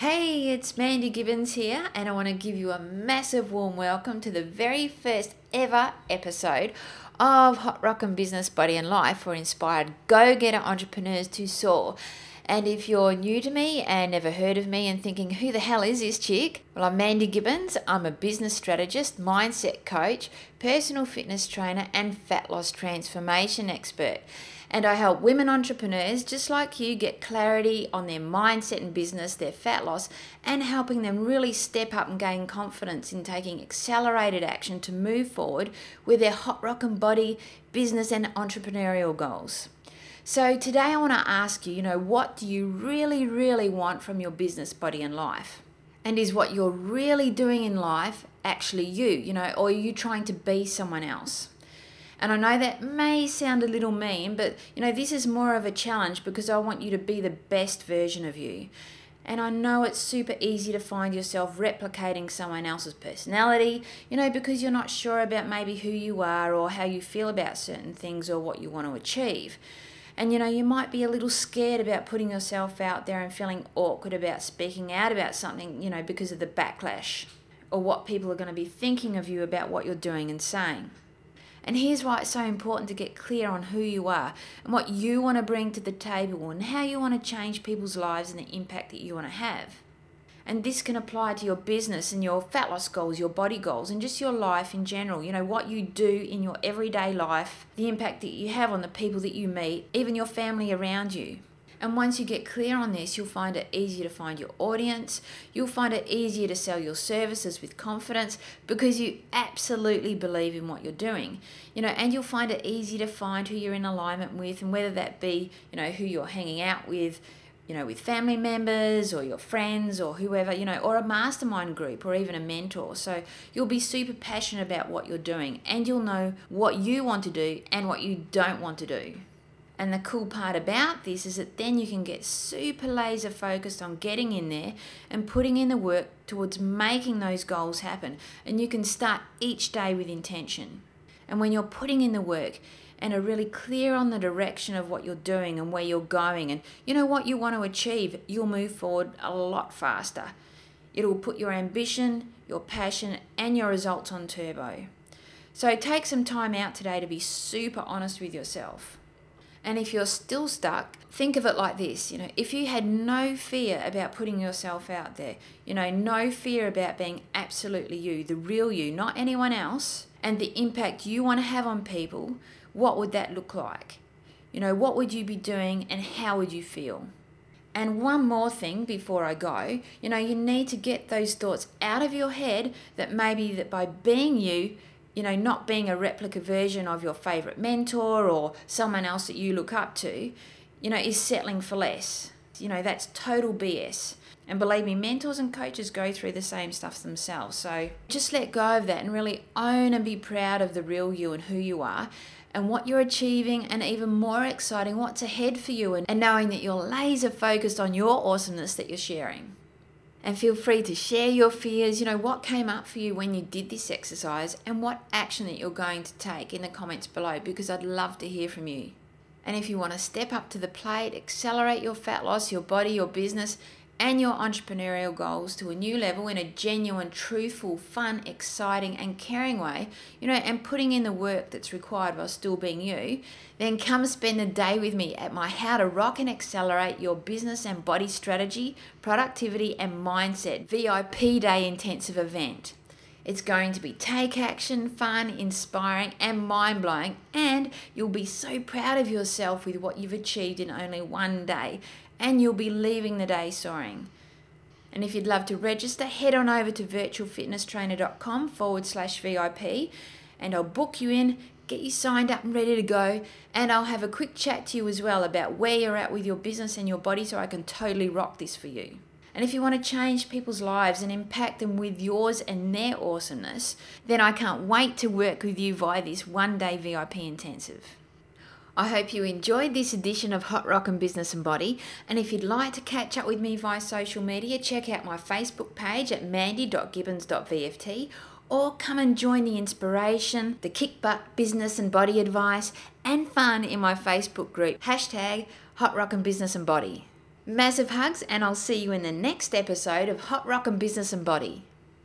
Hey, it's Mandy Gibbons here, and I want to give you a massive warm welcome to the very first ever episode of Hot Rockin' Business, Body and Life for inspired go getter entrepreneurs to soar. And if you're new to me and never heard of me and thinking, who the hell is this chick? Well, I'm Mandy Gibbons. I'm a business strategist, mindset coach, personal fitness trainer, and fat loss transformation expert and I help women entrepreneurs just like you get clarity on their mindset and business, their fat loss, and helping them really step up and gain confidence in taking accelerated action to move forward with their hot rockin' body, business, and entrepreneurial goals. So today I want to ask you, you know, what do you really, really want from your business, body, and life? And is what you're really doing in life actually you, you know, or are you trying to be someone else? And I know that may sound a little mean, but you know, this is more of a challenge because I want you to be the best version of you. And I know it's super easy to find yourself replicating someone else's personality, you know, because you're not sure about maybe who you are or how you feel about certain things or what you want to achieve. And you know, you might be a little scared about putting yourself out there and feeling awkward about speaking out about something, you know, because of the backlash or what people are going to be thinking of you about what you're doing and saying. And here's why it's so important to get clear on who you are and what you want to bring to the table and how you want to change people's lives and the impact that you want to have. And this can apply to your business and your fat loss goals, your body goals, and just your life in general. You know, what you do in your everyday life, the impact that you have on the people that you meet, even your family around you. And once you get clear on this, you'll find it easier to find your audience. You'll find it easier to sell your services with confidence because you absolutely believe in what you're doing. You know, and you'll find it easy to find who you're in alignment with and whether that be, you know, who you're hanging out with, you know, with family members or your friends or whoever, you know, or a mastermind group or even a mentor. So you'll be super passionate about what you're doing and you'll know what you want to do and what you don't want to do. And the cool part about this is that then you can get super laser focused on getting in there and putting in the work towards making those goals happen. And you can start each day with intention. And when you're putting in the work and are really clear on the direction of what you're doing and where you're going and you know what you want to achieve, you'll move forward a lot faster. It'll put your ambition, your passion, and your results on turbo. So take some time out today to be super honest with yourself. And if you're still stuck, think of it like this you know, if you had no fear about putting yourself out there, you know, no fear about being absolutely you, the real you, not anyone else, and the impact you want to have on people, what would that look like? You know, what would you be doing and how would you feel? And one more thing before I go, you know, you need to get those thoughts out of your head that maybe that by being you, you know, not being a replica version of your favorite mentor or someone else that you look up to, you know, is settling for less. You know, that's total BS. And believe me, mentors and coaches go through the same stuff themselves. So just let go of that and really own and be proud of the real you and who you are and what you're achieving, and even more exciting, what's ahead for you, and, and knowing that you're laser focused on your awesomeness that you're sharing and feel free to share your fears. You know, what came up for you when you did this exercise and what action that you're going to take in the comments below because I'd love to hear from you. And if you want to step up to the plate, accelerate your fat loss, your body, your business, and your entrepreneurial goals to a new level in a genuine, truthful, fun, exciting, and caring way, you know, and putting in the work that's required while still being you, then come spend a day with me at my How to Rock and Accelerate Your Business and Body Strategy, Productivity, and Mindset VIP Day Intensive event. It's going to be take action, fun, inspiring, and mind blowing, and you'll be so proud of yourself with what you've achieved in only one day and you'll be leaving the day soaring. And if you'd love to register, head on over to virtualfitnesstrainer.com forward slash VIP and I'll book you in, get you signed up and ready to go. And I'll have a quick chat to you as well about where you're at with your business and your body so I can totally rock this for you. And if you want to change people's lives and impact them with yours and their awesomeness, then I can't wait to work with you via this one day VIP intensive. I hope you enjoyed this edition of Hot Rockin' Business and Body. And if you'd like to catch up with me via social media, check out my Facebook page at mandy.gibbons.vft or come and join the inspiration, the kick butt business and body advice, and fun in my Facebook group, hashtag Hot Rockin' Business and Body. Massive hugs, and I'll see you in the next episode of Hot Rockin' Business and Body.